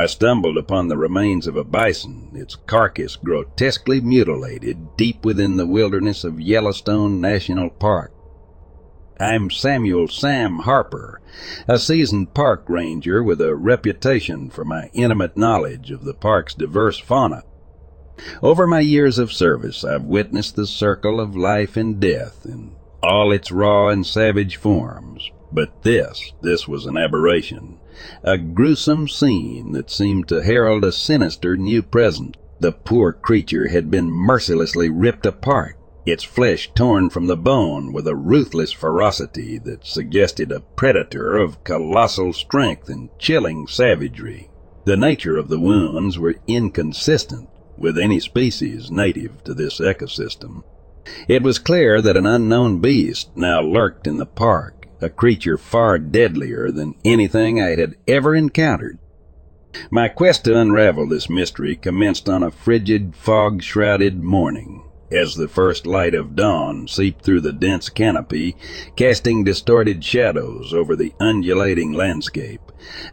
I stumbled upon the remains of a bison, its carcass grotesquely mutilated deep within the wilderness of Yellowstone National Park. I'm Samuel Sam Harper, a seasoned park ranger with a reputation for my intimate knowledge of the park's diverse fauna. Over my years of service, I've witnessed the circle of life and death in all its raw and savage forms. But this, this was an aberration, a gruesome scene that seemed to herald a sinister new present. The poor creature had been mercilessly ripped apart, its flesh torn from the bone with a ruthless ferocity that suggested a predator of colossal strength and chilling savagery. The nature of the wounds were inconsistent with any species native to this ecosystem. It was clear that an unknown beast now lurked in the park, a creature far deadlier than anything I had ever encountered. My quest to unravel this mystery commenced on a frigid, fog shrouded morning. As the first light of dawn seeped through the dense canopy, casting distorted shadows over the undulating landscape,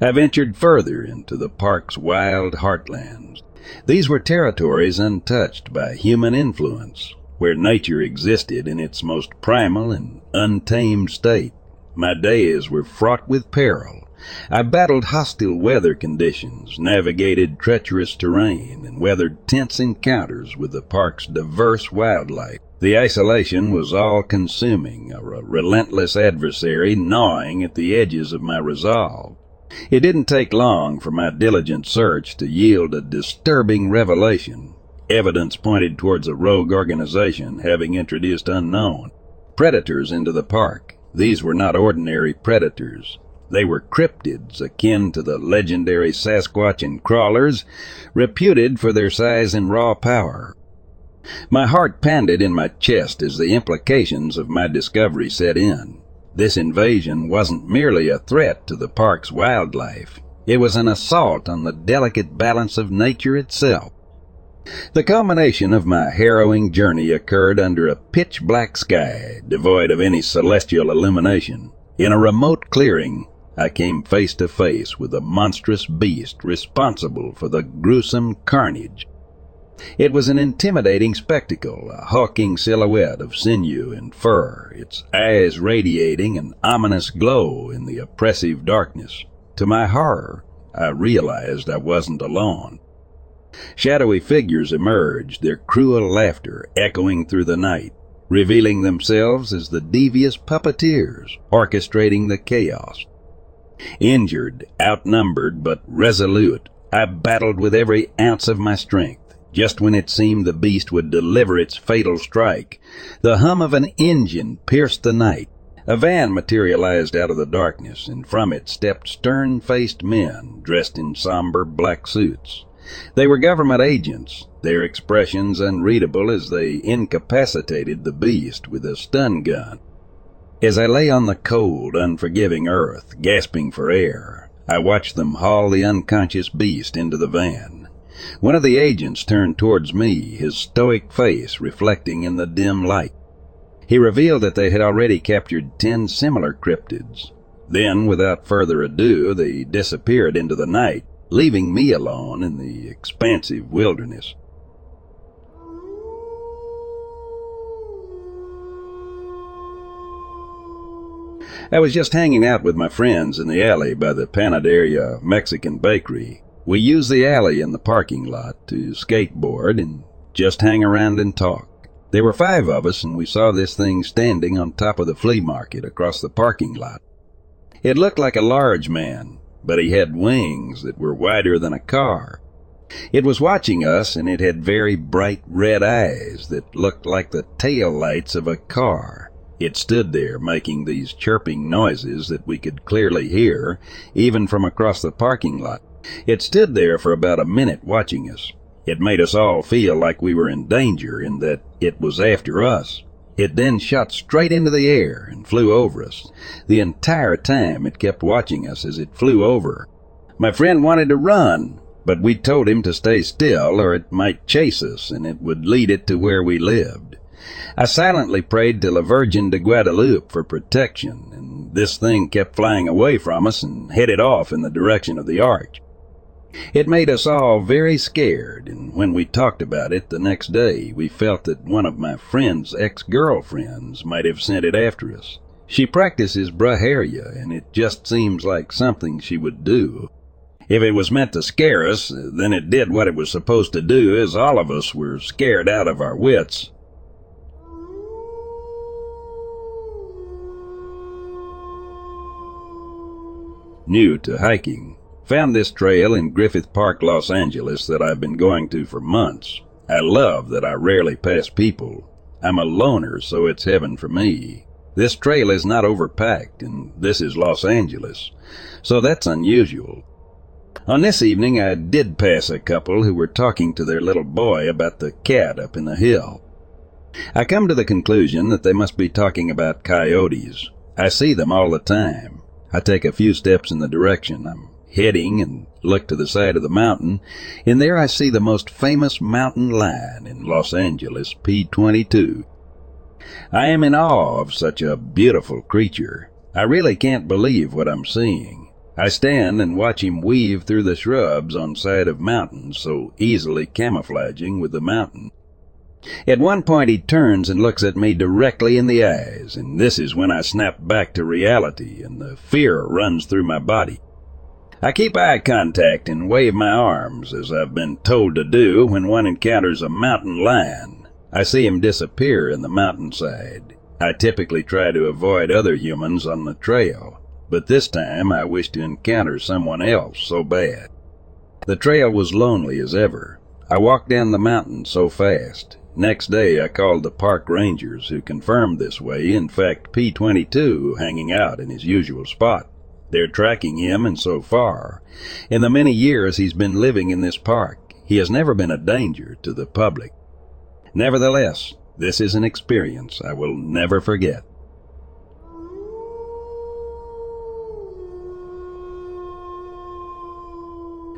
I ventured further into the park's wild heartlands. These were territories untouched by human influence, where nature existed in its most primal and untamed state. My days were fraught with peril. I battled hostile weather conditions, navigated treacherous terrain, and weathered tense encounters with the park's diverse wildlife. The isolation was all consuming, a relentless adversary gnawing at the edges of my resolve. It didn't take long for my diligent search to yield a disturbing revelation. Evidence pointed towards a rogue organization having introduced unknown predators into the park. These were not ordinary predators. They were cryptids akin to the legendary Sasquatch and crawlers, reputed for their size and raw power. My heart pounded in my chest as the implications of my discovery set in. This invasion wasn't merely a threat to the park's wildlife. It was an assault on the delicate balance of nature itself. The culmination of my harrowing journey occurred under a pitch black sky, devoid of any celestial illumination. In a remote clearing, I came face to face with a monstrous beast responsible for the gruesome carnage. It was an intimidating spectacle, a hulking silhouette of sinew and fur, its eyes radiating an ominous glow in the oppressive darkness. To my horror, I realized I wasn't alone. Shadowy figures emerged, their cruel laughter echoing through the night, revealing themselves as the devious puppeteers orchestrating the chaos. Injured, outnumbered, but resolute, I battled with every ounce of my strength. Just when it seemed the beast would deliver its fatal strike, the hum of an engine pierced the night. A van materialized out of the darkness, and from it stepped stern-faced men dressed in somber black suits. They were government agents, their expressions unreadable as they incapacitated the beast with a stun gun. As I lay on the cold, unforgiving earth, gasping for air, I watched them haul the unconscious beast into the van. One of the agents turned towards me, his stoic face reflecting in the dim light. He revealed that they had already captured ten similar cryptids. Then, without further ado, they disappeared into the night, leaving me alone in the expansive wilderness. I was just hanging out with my friends in the alley by the Panaderia Mexican bakery. We use the alley and the parking lot to skateboard and just hang around and talk. There were five of us, and we saw this thing standing on top of the flea market across the parking lot. It looked like a large man, but he had wings that were wider than a car. It was watching us, and it had very bright red eyes that looked like the tail lights of a car. It stood there making these chirping noises that we could clearly hear, even from across the parking lot. It stood there for about a minute watching us. It made us all feel like we were in danger and that it was after us. It then shot straight into the air and flew over us. The entire time it kept watching us as it flew over. My friend wanted to run, but we told him to stay still or it might chase us and it would lead it to where we lived. I silently prayed to La Virgen de Guadalupe for protection, and this thing kept flying away from us and headed off in the direction of the arch. It made us all very scared, and when we talked about it the next day, we felt that one of my friend's ex-girlfriends might have sent it after us. She practices brujeria, and it just seems like something she would do. If it was meant to scare us, then it did what it was supposed to do, as all of us were scared out of our wits. New to hiking. Found this trail in Griffith Park, Los Angeles that I've been going to for months. I love that I rarely pass people. I'm a loner, so it's heaven for me. This trail is not overpacked, and this is Los Angeles, so that's unusual. On this evening, I did pass a couple who were talking to their little boy about the cat up in the hill. I come to the conclusion that they must be talking about coyotes. I see them all the time. I take a few steps in the direction I'm heading and look to the side of the mountain, and there I see the most famous mountain lion in Los Angeles, P22. I am in awe of such a beautiful creature. I really can't believe what I'm seeing. I stand and watch him weave through the shrubs on side of mountains, so easily camouflaging with the mountain. At one point he turns and looks at me directly in the eyes, and this is when I snap back to reality and the fear runs through my body. I keep eye contact and wave my arms, as I've been told to do when one encounters a mountain lion. I see him disappear in the mountainside. I typically try to avoid other humans on the trail, but this time I wish to encounter someone else so bad. The trail was lonely as ever. I walked down the mountain so fast. Next day I called the park rangers who confirmed this way, in fact P22 hanging out in his usual spot. They're tracking him, and so far, in the many years he's been living in this park, he has never been a danger to the public. Nevertheless, this is an experience I will never forget.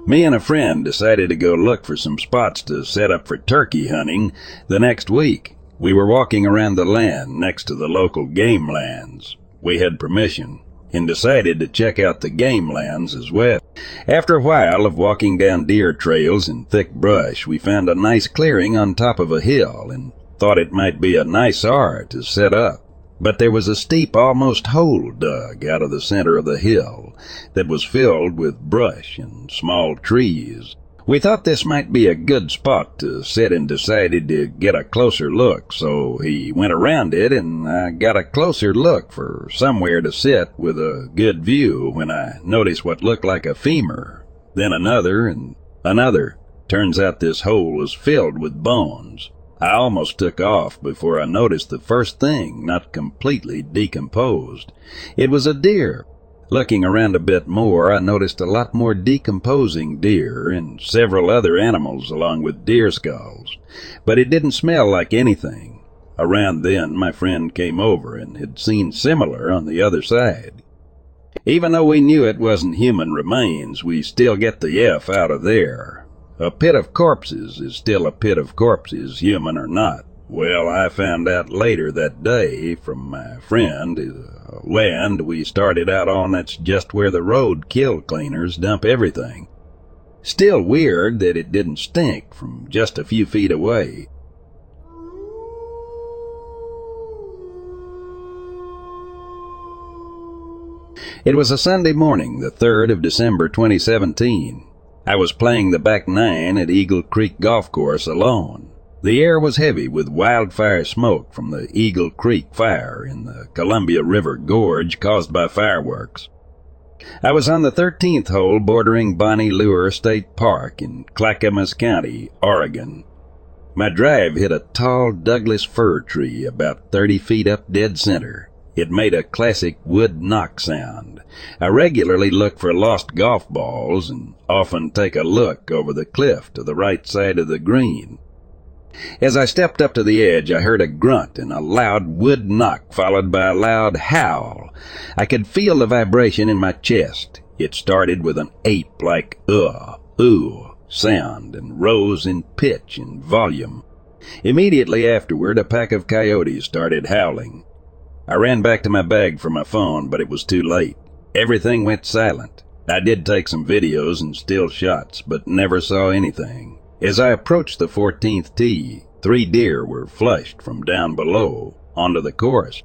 Me and a friend decided to go look for some spots to set up for turkey hunting the next week. We were walking around the land next to the local game lands. We had permission and decided to check out the game lands as well. After a while of walking down deer trails in thick brush, we found a nice clearing on top of a hill and thought it might be a nice R to set up. But there was a steep, almost hole dug out of the center of the hill that was filled with brush and small trees. We thought this might be a good spot to sit and decided to get a closer look, so he went around it and I got a closer look for somewhere to sit with a good view when I noticed what looked like a femur, then another and another. Turns out this hole was filled with bones. I almost took off before I noticed the first thing not completely decomposed. It was a deer, Looking around a bit more, I noticed a lot more decomposing deer and several other animals along with deer skulls, but it didn't smell like anything. Around then, my friend came over and had seen similar on the other side. Even though we knew it wasn't human remains, we still get the F out of there. A pit of corpses is still a pit of corpses, human or not. Well, I found out later that day from my friend, uh, land we started out on that's just where the road kill cleaners dump everything. Still weird that it didn't stink from just a few feet away. It was a Sunday morning, the 3rd of December 2017. I was playing the back nine at Eagle Creek Golf Course alone. The air was heavy with wildfire smoke from the Eagle Creek fire in the Columbia River Gorge caused by fireworks. I was on the 13th hole bordering Bonnie Lure State Park in Clackamas County, Oregon. My drive hit a tall Douglas fir tree about 30 feet up dead center. It made a classic wood knock sound. I regularly look for lost golf balls and often take a look over the cliff to the right side of the green. As I stepped up to the edge, I heard a grunt and a loud wood knock followed by a loud howl. I could feel the vibration in my chest. It started with an ape-like uh, ooh sound and rose in pitch and volume. Immediately afterward, a pack of coyotes started howling. I ran back to my bag for my phone, but it was too late. Everything went silent. I did take some videos and still shots, but never saw anything. As I approached the 14th tee, three deer were flushed from down below onto the course.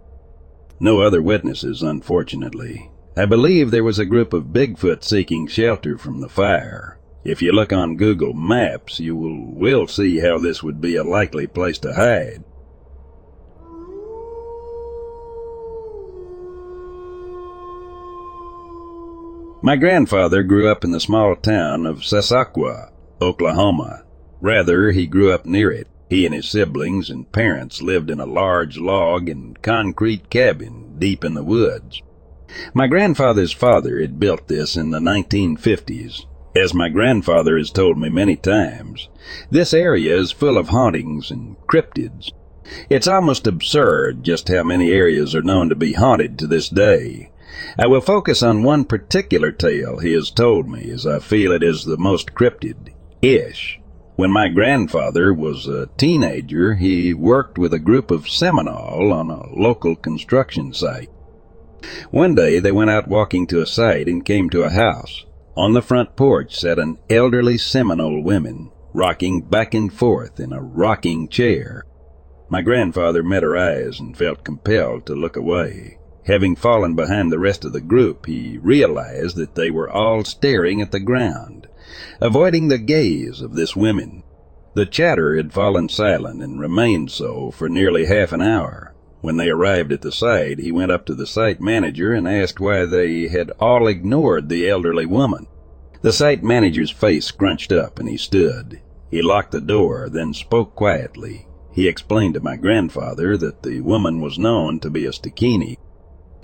No other witnesses, unfortunately. I believe there was a group of Bigfoot seeking shelter from the fire. If you look on Google Maps, you will, will see how this would be a likely place to hide. My grandfather grew up in the small town of Sasakwa, Oklahoma. Rather, he grew up near it. He and his siblings and parents lived in a large log and concrete cabin deep in the woods. My grandfather's father had built this in the 1950s. As my grandfather has told me many times, this area is full of hauntings and cryptids. It's almost absurd just how many areas are known to be haunted to this day. I will focus on one particular tale he has told me as I feel it is the most cryptid-ish. When my grandfather was a teenager, he worked with a group of Seminole on a local construction site. One day they went out walking to a site and came to a house. On the front porch sat an elderly Seminole woman, rocking back and forth in a rocking chair. My grandfather met her eyes and felt compelled to look away. Having fallen behind the rest of the group, he realized that they were all staring at the ground avoiding the gaze of this woman. The chatter had fallen silent and remained so for nearly half an hour. When they arrived at the site, he went up to the site manager and asked why they had all ignored the elderly woman. The site manager's face scrunched up and he stood. He locked the door, then spoke quietly. He explained to my grandfather that the woman was known to be a Stikini,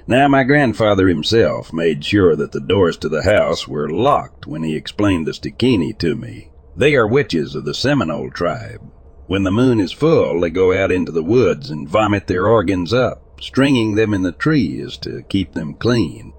now, my grandfather himself made sure that the doors to the house were locked when he explained the Stikini to me. They are witches of the Seminole tribe. When the moon is full, they go out into the woods and vomit their organs up, stringing them in the trees to keep them clean.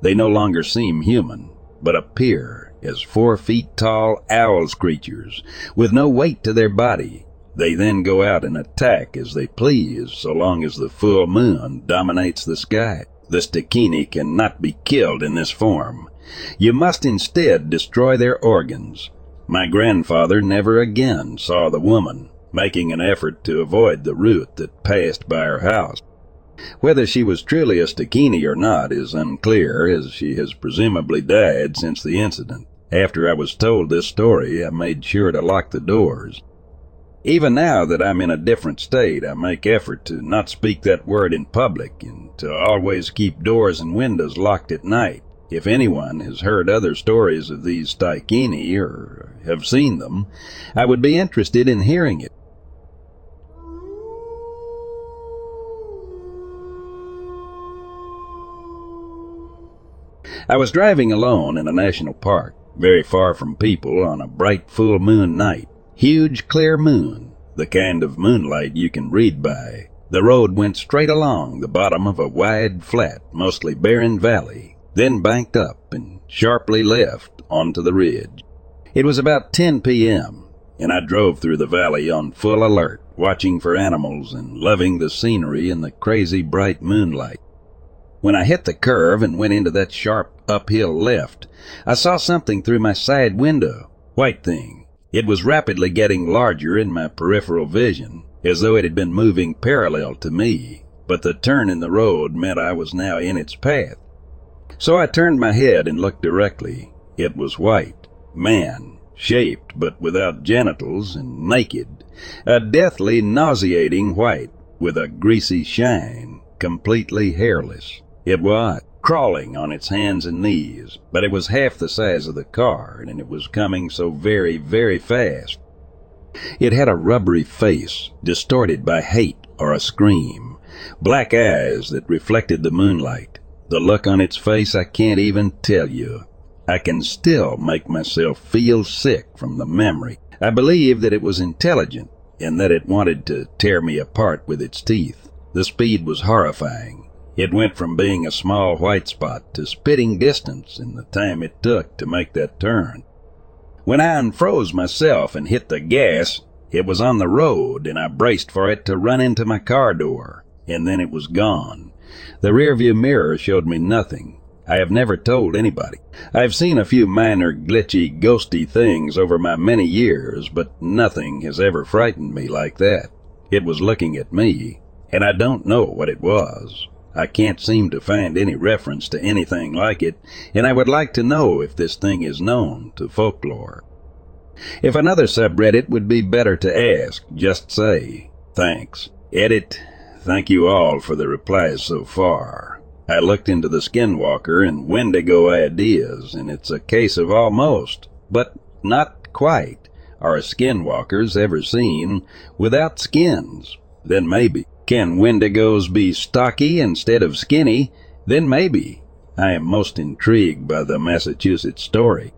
They no longer seem human, but appear as four feet tall owl creatures with no weight to their body. They then go out and attack as they please so long as the full moon dominates the sky. The Stikini cannot be killed in this form. You must instead destroy their organs. My grandfather never again saw the woman, making an effort to avoid the route that passed by her house. Whether she was truly a Stikini or not is unclear, as she has presumably died since the incident. After I was told this story, I made sure to lock the doors. Even now that I'm in a different state, I make effort to not speak that word in public and to always keep doors and windows locked at night. If anyone has heard other stories of these Stikini or have seen them, I would be interested in hearing it. I was driving alone in a national park, very far from people, on a bright full moon night. Huge clear moon, the kind of moonlight you can read by. The road went straight along the bottom of a wide, flat, mostly barren valley, then banked up and sharply left onto the ridge. It was about 10 p.m., and I drove through the valley on full alert, watching for animals and loving the scenery in the crazy bright moonlight. When I hit the curve and went into that sharp uphill left, I saw something through my side window. White thing. It was rapidly getting larger in my peripheral vision, as though it had been moving parallel to me, but the turn in the road meant I was now in its path. So I turned my head and looked directly. It was white, man, shaped but without genitals and naked, a deathly nauseating white with a greasy shine, completely hairless. It was crawling on its hands and knees, but it was half the size of the car, and it was coming so very, very fast. It had a rubbery face, distorted by hate or a scream, black eyes that reflected the moonlight. The look on its face I can't even tell you. I can still make myself feel sick from the memory. I believe that it was intelligent and that it wanted to tear me apart with its teeth. The speed was horrifying. It went from being a small white spot to spitting distance in the time it took to make that turn. When I unfroze myself and hit the gas, it was on the road and I braced for it to run into my car door, and then it was gone. The rearview mirror showed me nothing. I have never told anybody. I've seen a few minor glitchy, ghosty things over my many years, but nothing has ever frightened me like that. It was looking at me, and I don't know what it was. I can't seem to find any reference to anything like it, and I would like to know if this thing is known to folklore. If another subreddit would be better to ask, just say, thanks. Edit, thank you all for the replies so far. I looked into the Skinwalker and Wendigo ideas, and it's a case of almost, but not quite, are skinwalkers ever seen without skins. Then maybe. Can Wendigos be stocky instead of skinny? Then maybe. I am most intrigued by the Massachusetts story.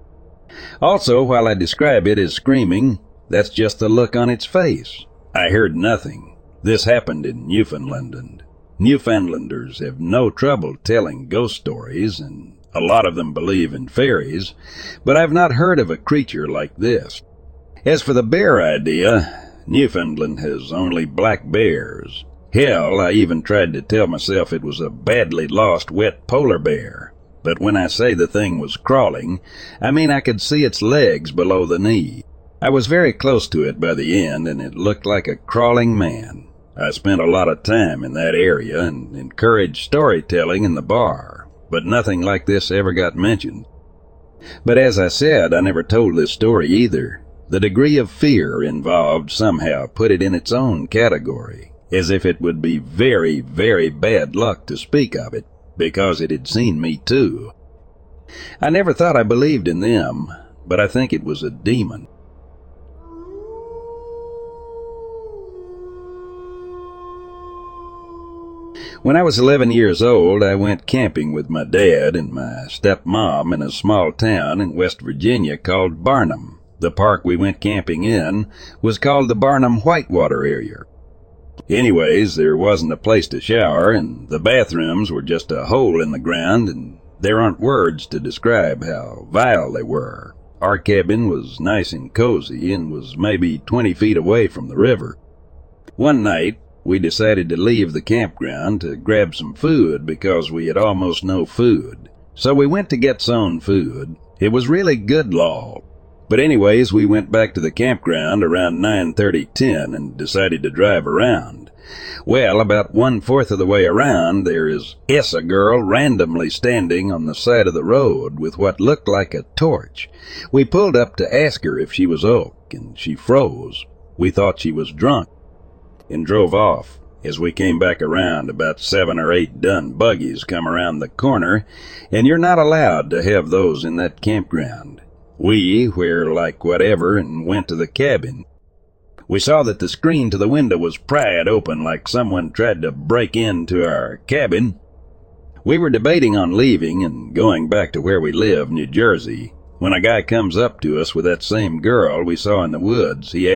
Also, while I describe it as screaming, that's just the look on its face. I heard nothing. This happened in Newfoundland. Newfoundlanders have no trouble telling ghost stories, and a lot of them believe in fairies, but I've not heard of a creature like this. As for the bear idea, Newfoundland has only black bears. Hell, I even tried to tell myself it was a badly lost wet polar bear. But when I say the thing was crawling, I mean I could see its legs below the knee. I was very close to it by the end, and it looked like a crawling man. I spent a lot of time in that area and encouraged storytelling in the bar, but nothing like this ever got mentioned. But as I said, I never told this story either. The degree of fear involved somehow put it in its own category as if it would be very, very bad luck to speak of it, because it had seen me too. I never thought I believed in them, but I think it was a demon. When I was 11 years old, I went camping with my dad and my stepmom in a small town in West Virginia called Barnum. The park we went camping in was called the Barnum Whitewater Area. Anyways, there wasn't a place to shower, and the bathrooms were just a hole in the ground, and There aren't words to describe how vile they were. Our cabin was nice and cozy and was maybe 20 feet away from the river. One night, we decided to leave the campground to grab some food because we had almost no food. So we went to get some food. It was really good law. But anyways, we went back to the campground around 9:30, and decided to drive around. Well, about one fourth of the way around, there is Essa girl randomly standing on the side of the road with what looked like a torch. We pulled up to ask her if she was oak, and she froze. We thought she was drunk, and drove off. As we came back around, about seven or eight dun buggies come around the corner, and you're not allowed to have those in that campground. We were like whatever and went to the cabin. We saw that the screen to the window was pried open like someone tried to break into our cabin. We were debating on leaving and going back to where we live, New Jersey, when a guy comes up to us with that same girl we saw in the woods. He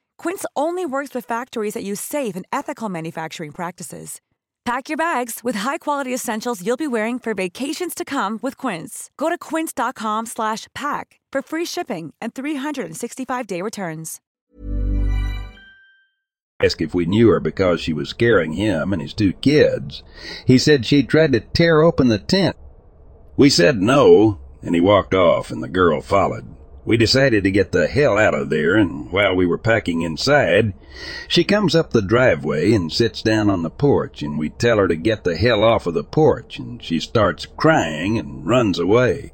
Quince only works with factories that use safe and ethical manufacturing practices. Pack your bags with high-quality essentials you'll be wearing for vacations to come with Quince. Go to quince.com/pack for free shipping and 365-day returns. asked if we knew her because she was scaring him and his two kids. He said she'd tried to tear open the tent. We said no, and he walked off and the girl followed. We decided to get the hell out of there, and while we were packing inside, she comes up the driveway and sits down on the porch, and we tell her to get the hell off of the porch, and she starts crying and runs away.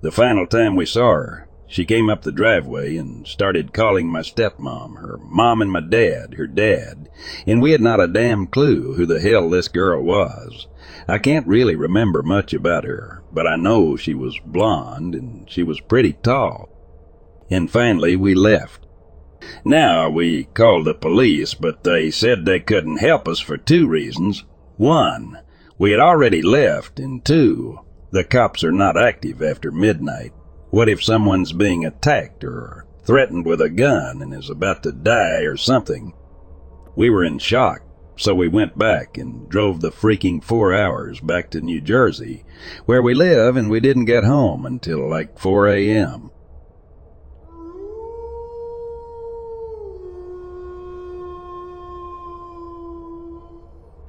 The final time we saw her, she came up the driveway and started calling my stepmom, her mom and my dad, her dad, and we had not a damn clue who the hell this girl was. I can't really remember much about her, but I know she was blonde and she was pretty tall. And finally we left. Now, we called the police, but they said they couldn't help us for two reasons. One, we had already left, and two, the cops are not active after midnight. What if someone's being attacked or threatened with a gun and is about to die or something? We were in shock, so we went back and drove the freaking four hours back to New Jersey, where we live, and we didn't get home until like 4 a.m.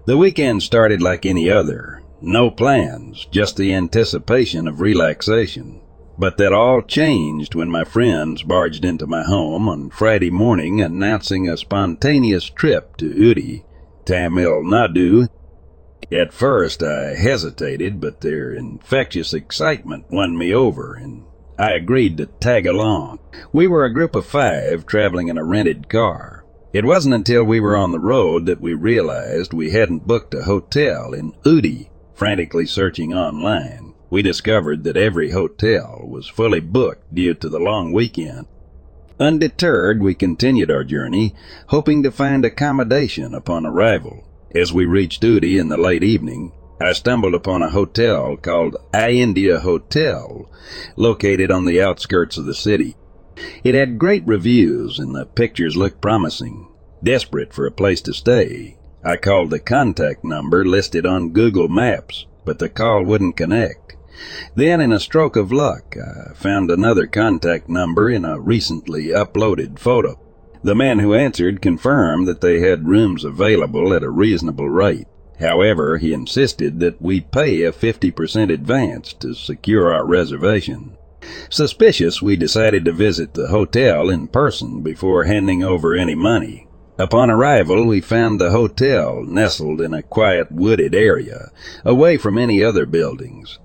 The weekend started like any other. No plans, just the anticipation of relaxation. But that all changed when my friends barged into my home on Friday morning announcing a spontaneous trip to Ooty, Tamil Nadu. At first I hesitated, but their infectious excitement won me over, and I agreed to tag along. We were a group of five traveling in a rented car. It wasn't until we were on the road that we realized we hadn't booked a hotel in Ooty. Frantically searching online, we discovered that every hotel was fully booked due to the long weekend. Undeterred, we continued our journey, hoping to find accommodation upon arrival. As we reached Ooty in the late evening, I stumbled upon a hotel called I India Hotel, located on the outskirts of the city. It had great reviews and the pictures looked promising. Desperate for a place to stay, I called the contact number listed on Google Maps, but the call wouldn't connect. Then, in a stroke of luck, I found another contact number in a recently uploaded photo. The man who answered confirmed that they had rooms available at a reasonable rate. However, he insisted that we pay a 50% advance to secure our reservation. Suspicious, we decided to visit the hotel in person before handing over any money. Upon arrival, we found the hotel nestled in a quiet wooded area, away from any other buildings.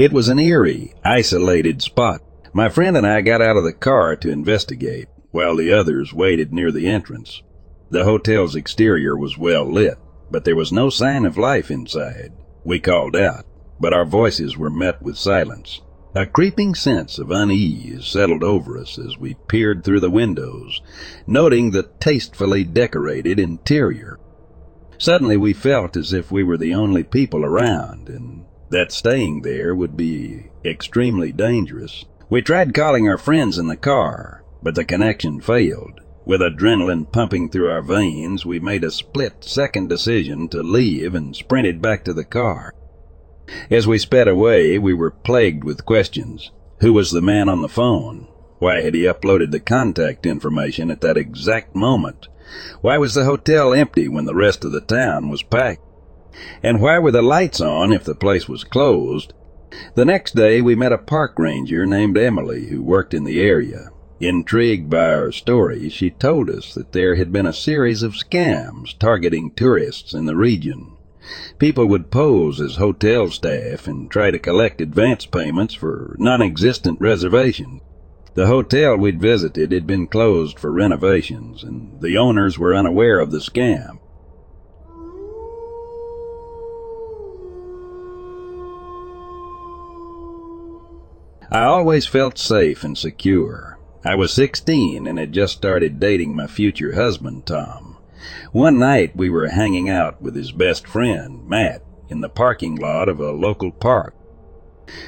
It was an eerie, isolated spot. My friend and I got out of the car to investigate, while the others waited near the entrance. The hotel's exterior was well lit, but there was no sign of life inside. We called out, but our voices were met with silence. A creeping sense of unease settled over us as we peered through the windows, noting the tastefully decorated interior. Suddenly we felt as if we were the only people around, and that staying there would be extremely dangerous. We tried calling our friends in the car, but the connection failed. With adrenaline pumping through our veins, we made a split second decision to leave and sprinted back to the car. As we sped away, we were plagued with questions. Who was the man on the phone? Why had he uploaded the contact information at that exact moment? Why was the hotel empty when the rest of the town was packed? And why were the lights on if the place was closed? The next day we met a park ranger named Emily who worked in the area. Intrigued by our story, she told us that there had been a series of scams targeting tourists in the region. People would pose as hotel staff and try to collect advance payments for non-existent reservations. The hotel we'd visited had been closed for renovations, and the owners were unaware of the scam. I always felt safe and secure. I was 16 and had just started dating my future husband, Tom. One night we were hanging out with his best friend, Matt, in the parking lot of a local park.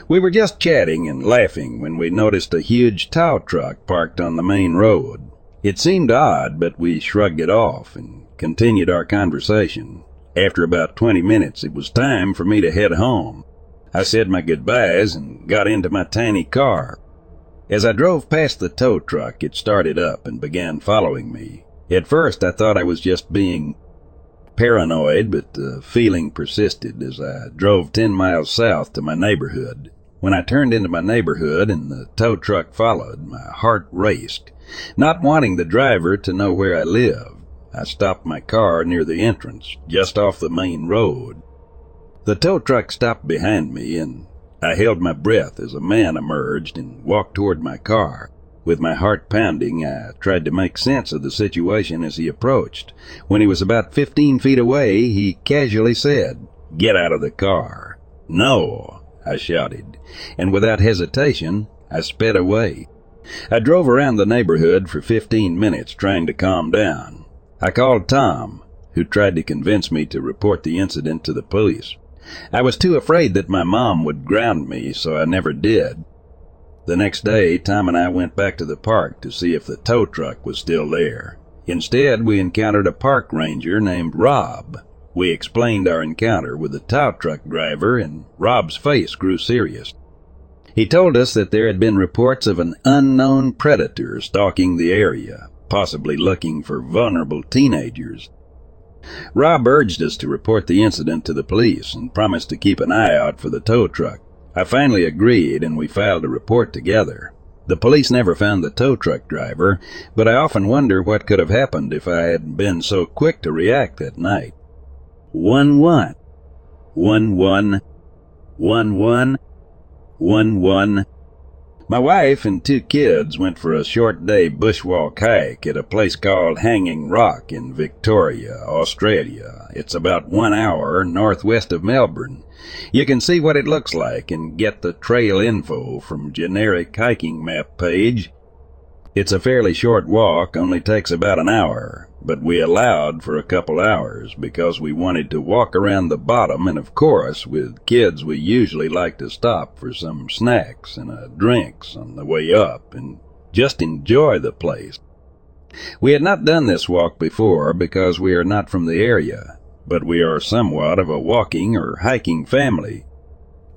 We were just chatting and laughing when we noticed a huge tow truck parked on the main road. It seemed odd, but we shrugged it off and continued our conversation. After about 20 minutes, it was time for me to head home. I said my goodbyes and got into my tiny car. As I drove past the tow truck, it started up and began following me. At first, I thought I was just being paranoid, but the feeling persisted as I drove 10 miles south to my neighborhood. When I turned into my neighborhood and the tow truck followed, my heart raced. Not wanting the driver to know where I lived, I stopped my car near the entrance, just off the main road. The tow truck stopped behind me, and I held my breath as a man emerged and walked toward my car. With my heart pounding, I tried to make sense of the situation as he approached. When he was about fifteen feet away, he casually said, Get out of the car. No, I shouted, and without hesitation, I sped away. I drove around the neighborhood for fifteen minutes trying to calm down. I called Tom, who tried to convince me to report the incident to the police. I was too afraid that my mom would ground me, so I never did. The next day, Tom and I went back to the park to see if the tow truck was still there. Instead, we encountered a park ranger named Rob. We explained our encounter with the tow truck driver, and Rob's face grew serious. He told us that there had been reports of an unknown predator stalking the area, possibly looking for vulnerable teenagers. Rob urged us to report the incident to the police and promised to keep an eye out for the tow truck. I finally agreed and we filed a report together. The police never found the tow truck driver, but I often wonder what could have happened if I had been so quick to react that night. One one. One one. One one. One one. My wife and two kids went for a short day bushwalk hike at a place called Hanging Rock in Victoria, Australia. It's about one hour northwest of Melbourne. You can see what it looks like and get the trail info from generic hiking map page. It's a fairly short walk, only takes about an hour, but we allowed for a couple hours because we wanted to walk around the bottom and of course with kids we usually like to stop for some snacks and a drinks on the way up and just enjoy the place. We had not done this walk before because we are not from the area, but we are somewhat of a walking or hiking family.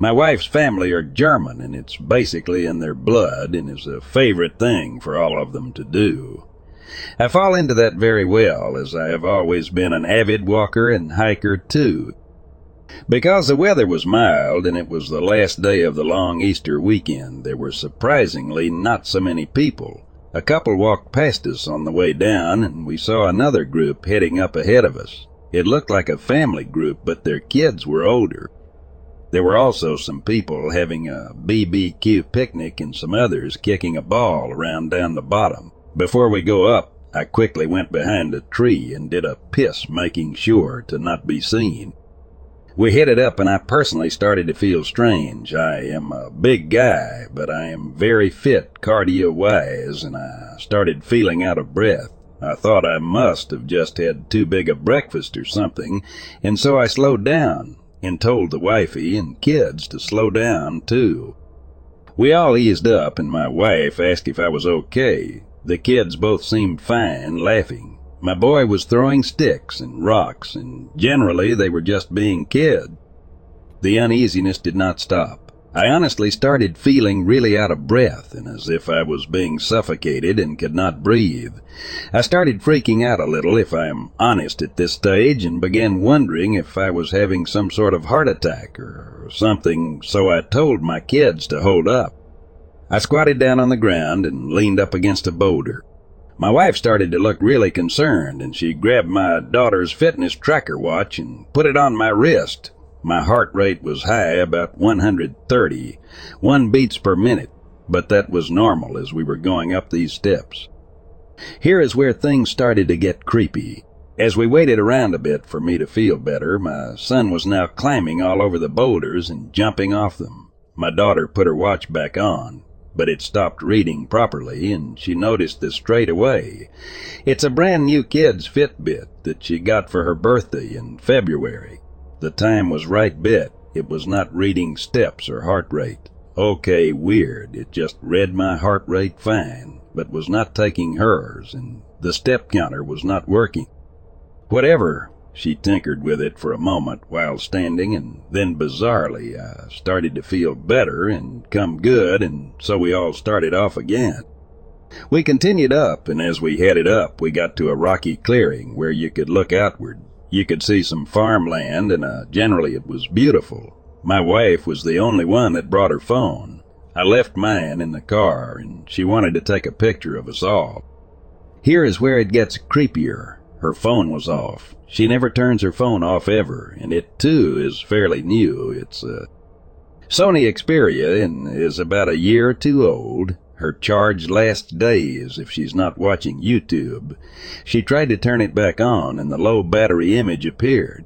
My wife's family are German, and it's basically in their blood and is a favorite thing for all of them to do. I fall into that very well, as I have always been an avid walker and hiker too. Because the weather was mild and it was the last day of the long Easter weekend, there were surprisingly not so many people. A couple walked past us on the way down, and we saw another group heading up ahead of us. It looked like a family group, but their kids were older. There were also some people having a BBQ picnic and some others kicking a ball around down the bottom. Before we go up, I quickly went behind a tree and did a piss making sure to not be seen. We it up and I personally started to feel strange. I am a big guy, but I am very fit cardio wise and I started feeling out of breath. I thought I must have just had too big a breakfast or something, and so I slowed down and told the wifey and kids to slow down too. We all eased up and my wife asked if I was okay. The kids both seemed fine, laughing. My boy was throwing sticks and rocks, and generally they were just being kids. The uneasiness did not stop. I honestly started feeling really out of breath and as if I was being suffocated and could not breathe. I started freaking out a little, if I am honest at this stage, and began wondering if I was having some sort of heart attack or something, so I told my kids to hold up. I squatted down on the ground and leaned up against a boulder. My wife started to look really concerned, and she grabbed my daughter's fitness tracker watch and put it on my wrist. My heart rate was high, about 130, one beats per minute, but that was normal as we were going up these steps. Here is where things started to get creepy. As we waited around a bit for me to feel better, my son was now climbing all over the boulders and jumping off them. My daughter put her watch back on but it stopped reading properly, and she noticed this straight away. It's a brand new kid's Fitbit that she got for her birthday in February. The time was right bit. It was not reading steps or heart rate. Okay, weird. It just read my heart rate fine, but was not taking hers, and the step counter was not working. Whatever, she tinkered with it for a moment while standing, and then bizarrely I started to feel better and come good, and so we all started off again. We continued up, and as we headed up, we got to a rocky clearing where you could look outward. You could see some farmland, and uh, generally it was beautiful. My wife was the only one that brought her phone. I left mine in the car, and she wanted to take a picture of us all. Here is where it gets creepier. Her phone was off. She never turns her phone off ever, and it too is fairly new. It's a Sony Xperia and is about a year or two old. Her charge lasts days if she's not watching YouTube. She tried to turn it back on and the low battery image appeared.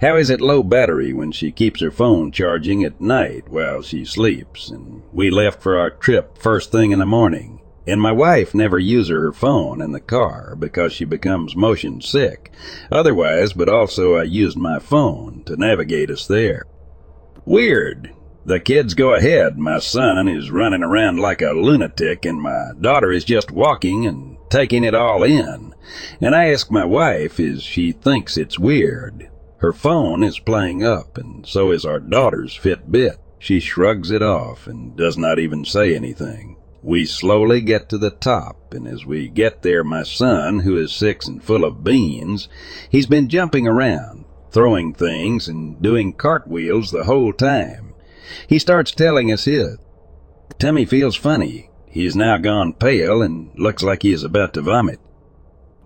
How is it low battery when she keeps her phone charging at night while she sleeps? And we left for our trip first thing in the morning. And my wife never uses her phone in the car because she becomes motion sick. Otherwise, but also I used my phone to navigate us there. Weird. The kids go ahead. My son is running around like a lunatic and my daughter is just walking and taking it all in. And I ask my wife if she thinks it's weird. Her phone is playing up and so is our daughter's Fitbit. She shrugs it off and does not even say anything. We slowly get to the top, and as we get there, my son, who is six and full of beans, he's been jumping around, throwing things, and doing cartwheels the whole time. He starts telling us his. Tummy feels funny. He is now gone pale and looks like he is about to vomit.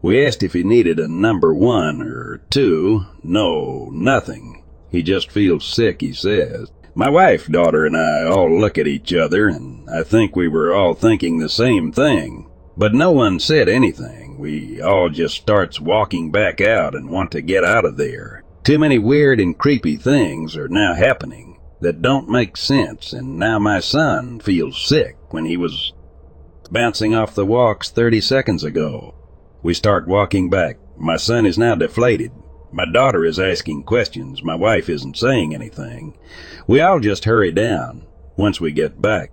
We asked if he needed a number one or two. No, nothing. He just feels sick, he says. My wife, daughter, and I all look at each other, and I think we were all thinking the same thing. But no one said anything. We all just starts walking back out and want to get out of there. Too many weird and creepy things are now happening that don't make sense, and now my son feels sick when he was bouncing off the walks 30 seconds ago. We start walking back. My son is now deflated. My daughter is asking questions. My wife isn't saying anything. We all just hurry down once we get back.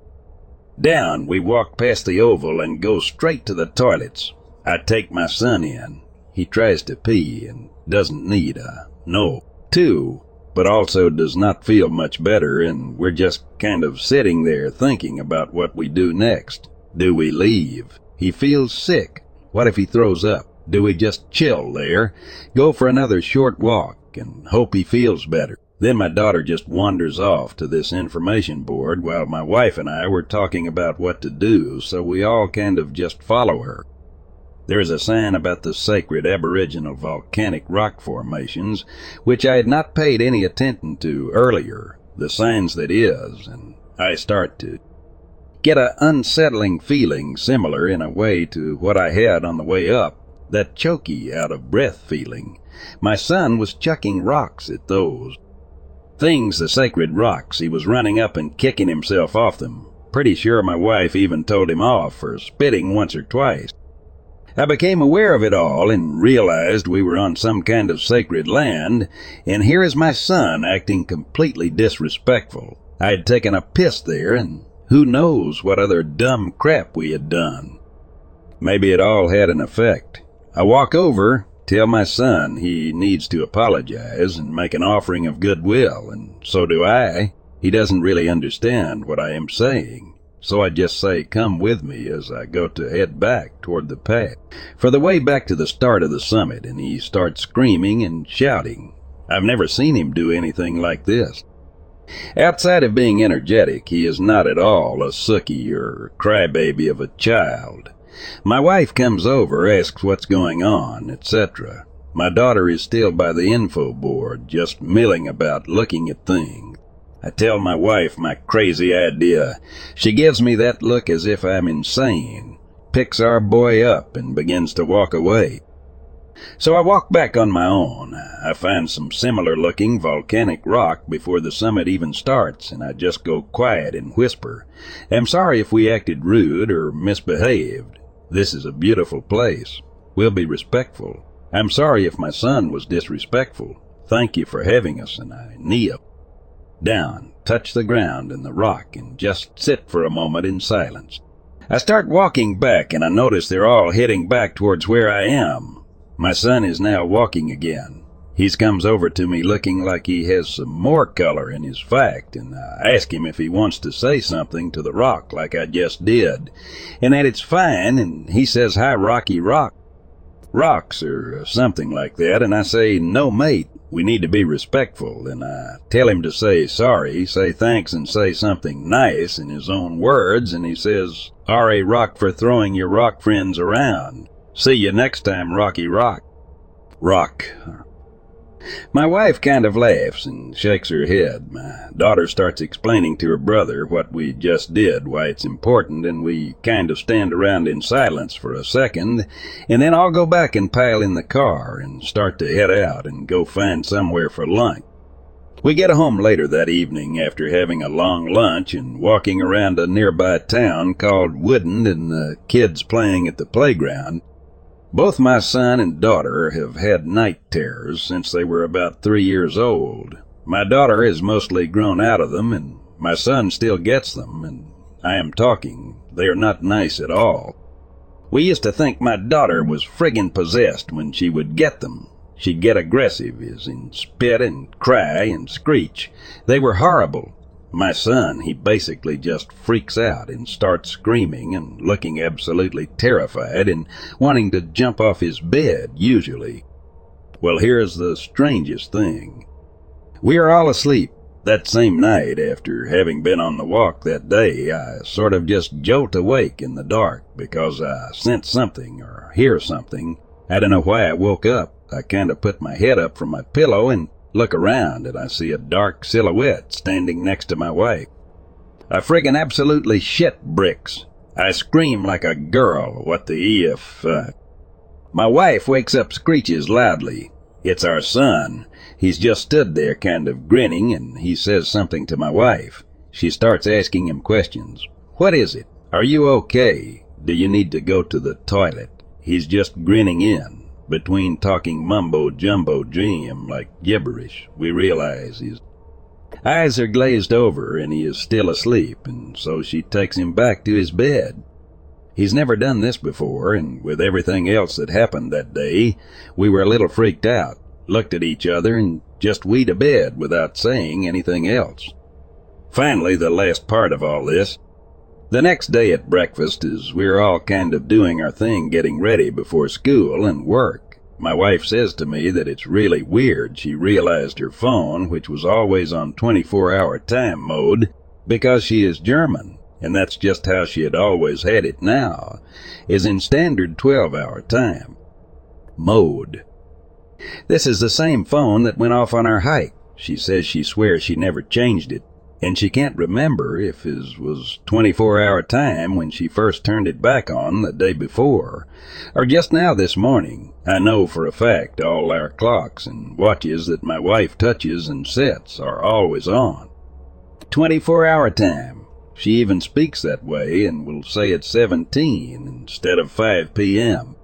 Down, we walk past the oval and go straight to the toilets. I take my son in. He tries to pee and doesn't need a no. Two, but also does not feel much better, and we're just kind of sitting there thinking about what we do next. Do we leave? He feels sick. What if he throws up? Do we just chill there, go for another short walk, and hope he feels better? Then my daughter just wanders off to this information board while my wife and I were talking about what to do, so we all kind of just follow her. There's a sign about the sacred aboriginal volcanic rock formations, which I had not paid any attention to earlier, the signs that is, and I start to get a unsettling feeling similar in a way to what I had on the way up, that choky out of breath feeling. My son was chucking rocks at those. Things, the sacred rocks, he was running up and kicking himself off them. Pretty sure my wife even told him off for spitting once or twice. I became aware of it all and realized we were on some kind of sacred land, and here is my son acting completely disrespectful. I had taken a piss there, and who knows what other dumb crap we had done. Maybe it all had an effect. I walk over, Tell my son he needs to apologize and make an offering of goodwill, and so do I. He doesn't really understand what I am saying, so I just say come with me as I go to head back toward the path. For the way back to the start of the summit, and he starts screaming and shouting. I've never seen him do anything like this. Outside of being energetic, he is not at all a sooky or crybaby of a child. My wife comes over, asks what's going on, etc. My daughter is still by the info board, just milling about looking at things. I tell my wife my crazy idea. She gives me that look as if I'm insane, picks our boy up, and begins to walk away. So I walk back on my own. I find some similar looking volcanic rock before the summit even starts, and I just go quiet and whisper, I'm sorry if we acted rude or misbehaved. This is a beautiful place. We'll be respectful. I'm sorry if my son was disrespectful. Thank you for having us, and I kneel down, touch the ground and the rock, and just sit for a moment in silence. I start walking back, and I notice they're all heading back towards where I am. My son is now walking again. He comes over to me looking like he has some more color in his fact, and I ask him if he wants to say something to the rock like I just did, and that it's fine, and he says, Hi, Rocky Rock. Rocks, or something like that, and I say, No, mate, we need to be respectful, and I tell him to say sorry, say thanks, and say something nice in his own words, and he says, R.A. Rock for throwing your rock friends around. See you next time, Rocky Rock. Rock. My wife kind of laughs and shakes her head. My daughter starts explaining to her brother what we just did, why it's important, and we kind of stand around in silence for a second, and then I'll go back and pile in the car and start to head out and go find somewhere for lunch. We get home later that evening after having a long lunch and walking around a nearby town called Woodend and the kids playing at the playground. Both my son and daughter have had night terrors since they were about three years old. My daughter is mostly grown out of them, and my son still gets them, and I am talking. They are not nice at all. We used to think my daughter was friggin' possessed when she would get them. She'd get aggressive, as in spit and cry and screech. They were horrible, my son, he basically just freaks out and starts screaming and looking absolutely terrified and wanting to jump off his bed, usually. Well, here's the strangest thing. We are all asleep. That same night, after having been on the walk that day, I sort of just jolt awake in the dark because I sense something or hear something. I don't know why I woke up. I kind of put my head up from my pillow and Look around and I see a dark silhouette standing next to my wife. I friggin' absolutely shit bricks. I scream like a girl. What the if? Uh... My wife wakes up screeches loudly. It's our son. He's just stood there kind of grinning and he says something to my wife. She starts asking him questions. What is it? Are you okay? Do you need to go to the toilet? He's just grinning in. Between talking mumbo jumbo dream like gibberish, we realize his eyes are glazed over and he is still asleep, and so she takes him back to his bed. He's never done this before, and with everything else that happened that day, we were a little freaked out, looked at each other, and just wee to bed without saying anything else. Finally, the last part of all this, the next day at breakfast, as we are all kind of doing our thing getting ready before school and work, My wife says to me that it's really weird she realized her phone, which was always on 24 hour time mode, because she is German, and that's just how she had always had it now, is in standard 12 hour time. Mode. This is the same phone that went off on our hike. She says she swears she never changed it, and she can't remember if it was 24 hour time when she first turned it back on the day before, or just now this morning. I know for a fact all our clocks and watches that my wife touches and sets are always on. 24 hour time. She even speaks that way and will say it's 17 instead of 5 p.m.